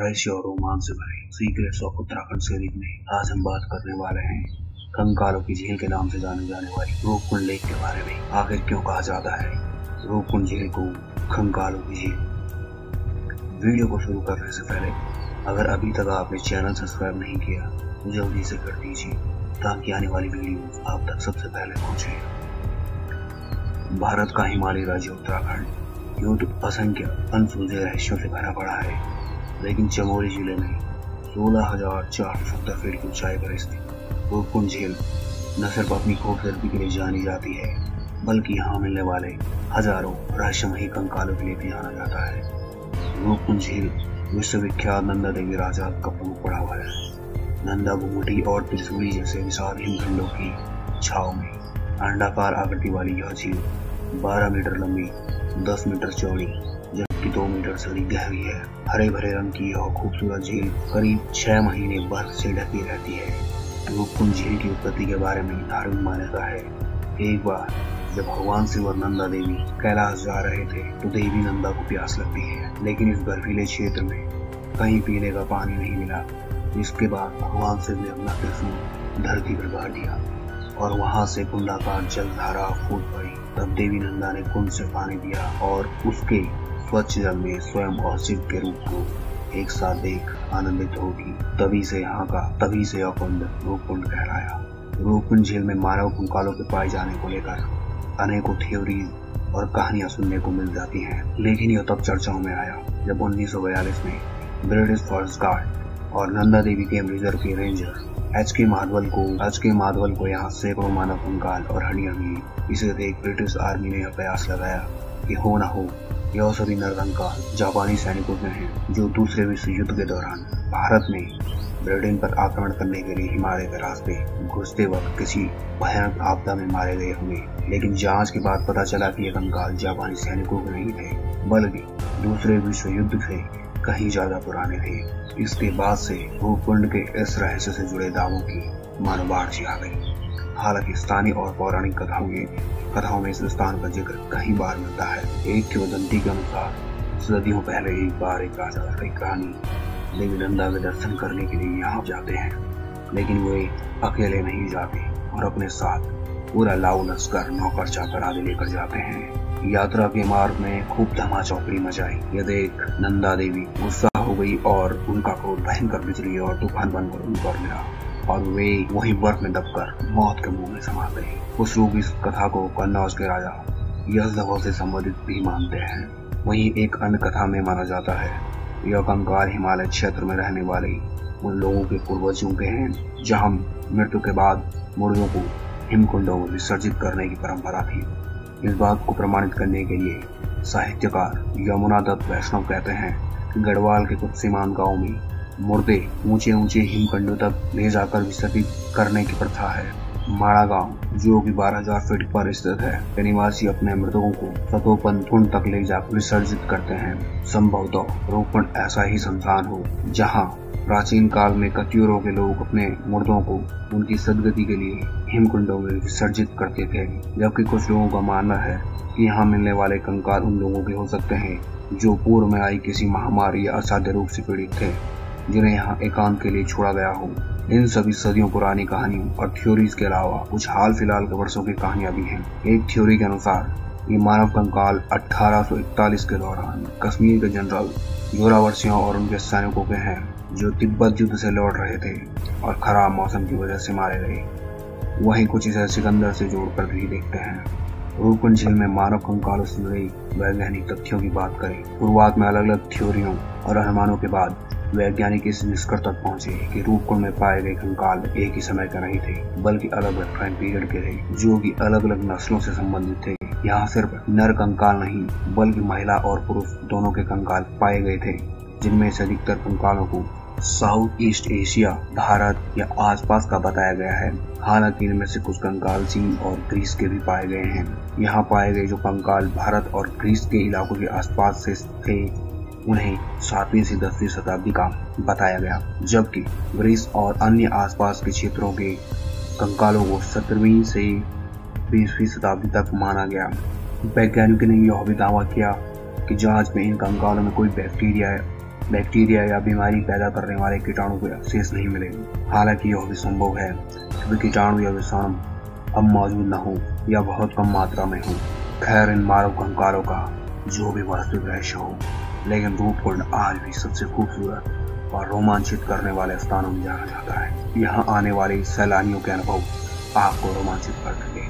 रहस्य और रोमांच से भरे सीक्रेट्स ऑफ़ उत्तराखंड सीरीज़ में आज हम बात करने वाले हैं कंकालों की झील के नाम से जाने जाने वाली रूपकुंड लेक के बारे में। आखिर क्यों कहा जाता है रूपकुंड झील को कंकालों की झील? वीडियो को शुरू करने से पहले, अगर अभी तक आपने चैनल सब्सक्राइब नहीं किया तो जल्दी से कर दीजिए, ताकि आने वाली वीडियो आप तक सबसे पहले पहुँचे। भारत का हिमालय राज्य उत्तराखंड यूँ तो असंख्य अनसुलझे रहस्यों से भरा पड़ा है। लेकिन चमोली ज़िले में सोलह हज़ार चार सौ फीट की ऊंचाई पर स्थित रूपकुंड झील न सिर्फ़ अपनी खूबसूरती के लिए जानी जाती है, बल्कि यहाँ मिलने वाले हज़ारों रहस्यमयी कंकालों के लिए भी जाना जाता है। रूपकुंड झील विश्वविख्यात नंदा देवी राजा का प्रमुख पड़ा हुआ है। नंदा घुमुटी और त्रिशूली जैसे विशाल हिमखंडों की छाव में अंडाकार आकृति वाली यह झील 12 मीटर लंबी 10 मीटर चौड़ी जबकि 2 मीटर से गहरी है। हरे भरे रंग की यह खूबसूरत झील करीब छह महीने बर्फ़ से ढकी रहती है। रूपकुंड झील की उत्पत्ति के बारे में धार्मिक मान्यता है। एक बार जब भगवान शिव और नंदा देवी कैलाश जा रहे थे तो देवी नंदा को प्यास लगती है। लेकिन इस बर्फीले क्षेत्र में कहीं पीने का पानी नहीं मिला। इसके बाद भगवान शिव ने अपना त्रिशूल धरती पर गाड़ दिया और वहाँ से कुंडाकार जल धारा फूट पड़ी। तब देवी नंदा ने कुंड से पानी दिया और उसके स्वच्छ जल में स्वयं और शिव के रूप को एक साथ देख आनंदित होगी। तभी से यहाँ का, तभी से यह कुंड रूपकुंड कहलाया। रूपकुंड झील में मानव कंकालों के पाए जाने को लेकर अनेकों थ्योरी और कहानियाँ सुनने को मिल जाती हैं। लेकिन यह तब चर्चाओं में आया जब 1942 में ब्रिटिश फॉरेस्ट गार्ड और नंदा देवी गेम रिज़र्व के रेंजर एच के माधवल को एच के माधवल को यहाँ सैकड़ों मानव कंकाल और हड्डियाँ मिली इसे देख ब्रिटिश आर्मी ने यह प्रयास लगाया। कि हो। न हो यह सभी नरकंकाल जापानी सैनिकों में हैं, जो दूसरे विश्व युद्ध के दौरान भारत में ब्रिटेन पर आक्रमण करने के लिए हिमालय के रास्ते घुसते वक्त किसी भयानक आपदा में मारे गए होंगे। लेकिन जाँच के बाद पता चला कि ये कंकाल जापानी सैनिकों के नहीं थे, बल्कि दूसरे विश्व युद्ध से कहीं ज़्यादा पुराने थे। इसके बाद से भूकुंड के इस रहस्य से जुड़े दावों की मानो आ गई। हालाँकि स्थानीय और पौराणिक कथाओं में कथाओं में इस स्थान का ज़िक्र कई बार मिलता है। एक किंवदंती के अनुसार, सदियों पहले एक बार एक राजा और एक रानी देवी नंदा के दर्शन करने के लिए यहाँ जाते हैं। लेकिन वे अकेले नहीं जाते और अपने साथ पूरा लाऊ लश्कर, नौकर, चाकर आदि लेकर जाते हैं। यात्रा के मार्ग में खूब धमा चौकड़ी मचाई। यह देख नंदा देवी गुस्सा हो गई और उनका क्रोध भयंकर बिजली और तूफ़ान बनकर उन पर मिला। और वे वही बर्फ़ में दबकर मौत के मुँह में समा गए। उस रूप इस कथा को कन्नौज के राजा यह से संबंधित भी मानते हैं। वहीं एक अन्य कथा में माना जाता है, यह कंकाल हिमालय क्षेत्र में रहने वाले उन लोगों के पूर्वजों के हैं, जहाँ मृत्यु के बाद मुर्दों को हिमकुंडों में विसर्जित करने की परंपरा थी। इस बात को प्रमाणित करने के लिए साहित्यकार यमुना दत्त वैष्णव कहते हैं कि गढ़वाल के कुछ सीमान गाँव में मुर्दे ऊँचे ऊँचे हिमखंडों तक ले जाकर विसर्जित करने की प्रथा है। माड़ा गाँव जो कि 12,000 फीट पर स्थित है निवासी अपने मृतकों को सतोपन तक ले जाकर विसर्जित करते हैं। संभवतः रोपण ऐसा ही संस्थान हो जहाँ प्राचीन काल में कत्यूरों के लोग अपने मुर्दों को उनकी सदगति के लिए हिमकुंडों में विसर्जित करते थे जबकि कुछ लोगों का मानना है कि यहाँ मिलने वाले कंकाल उन लोगों के हो सकते हैं जो पूर्व में आई किसी महामारी या असाध्य रूप से पीड़ित थे। जिन्हें यहाँ एकांत के लिए छोड़ा गया हो। इन सभी सदियों पुरानी कहानियों और थ्योरीज के अलावा कुछ हाल फ़िलहाल के वर्षों की कहानियाँ भी हैं। एक थ्योरी के अनुसार, ये मानव कंकाल 1841 के दौरान कश्मीर के जनरल जोरावर्सियों और उनके सैनिकों के हैं, जो तिब्बत युद्ध से लौट रहे थे और खराब मौसम की वजह से मारे गए। वहीं कुछ इसे सिकंदर से जोड़कर भी देखते हैं। रूपकुंड झील में मानव कंकालों से जुड़ी वैज्ञानिक तथ्यों की बात करें शुरुआत में अलग अलग थ्योरियों और अनुमानों के बाद वैज्ञानिक इस निष्कर्ष तक पहुँचे कि रूपकुंड में पाए गए कंकाल एक ही समय का नहीं थे, बल्कि अलग अलग टाइम पीरियड के थे, जो कि अलग अलग नस्लों से संबंधित थे। यहाँ सिर्फ़ नर कंकाल नहीं, बल्कि महिला और पुरुष दोनों के कंकाल पाए गए थे, जिनमें से अधिकतर कंकालों को साउथ ईस्ट एशिया, भारत या आसपास का बताया गया है। हालाँकि इनमें से कुछ कंकाल चीन और ग्रीस के भी पाए गए हैं। यहाँ पाए गए जो कंकाल भारत और ग्रीस के इलाकों के आसपास से थे, उन्हें सातवीं से दसवीं शताब्दी का बताया गया। जबकि ग्रीस और अन्य आसपास के क्षेत्रों के कंकालों को सत्रहवीं से बीसवीं शताब्दी तक माना गया। वैज्ञानिकों ने यह भी दावा किया कि जाँच में इन कंकालों में कोई बैक्टीरिया बैक्टीरिया या बीमारी पैदा करने वाले कीटाणु के अवशेष नहीं मिलेंगे। हालाँकि यह भी संभव है कि कीटाणु या विषाणु अब मौजूद न हो या बहुत कम मात्रा में हो। खैर, इन मानव कंकारों का जो भी वास्तविक रहस्य हो, लेकिन रूपकुंड आज भी सबसे खूबसूरत और रोमांचित करने वाले स्थानों में जाना जाता है। यहाँ आने वाले सैलानियों के अनुभव आपको रोमांचित करते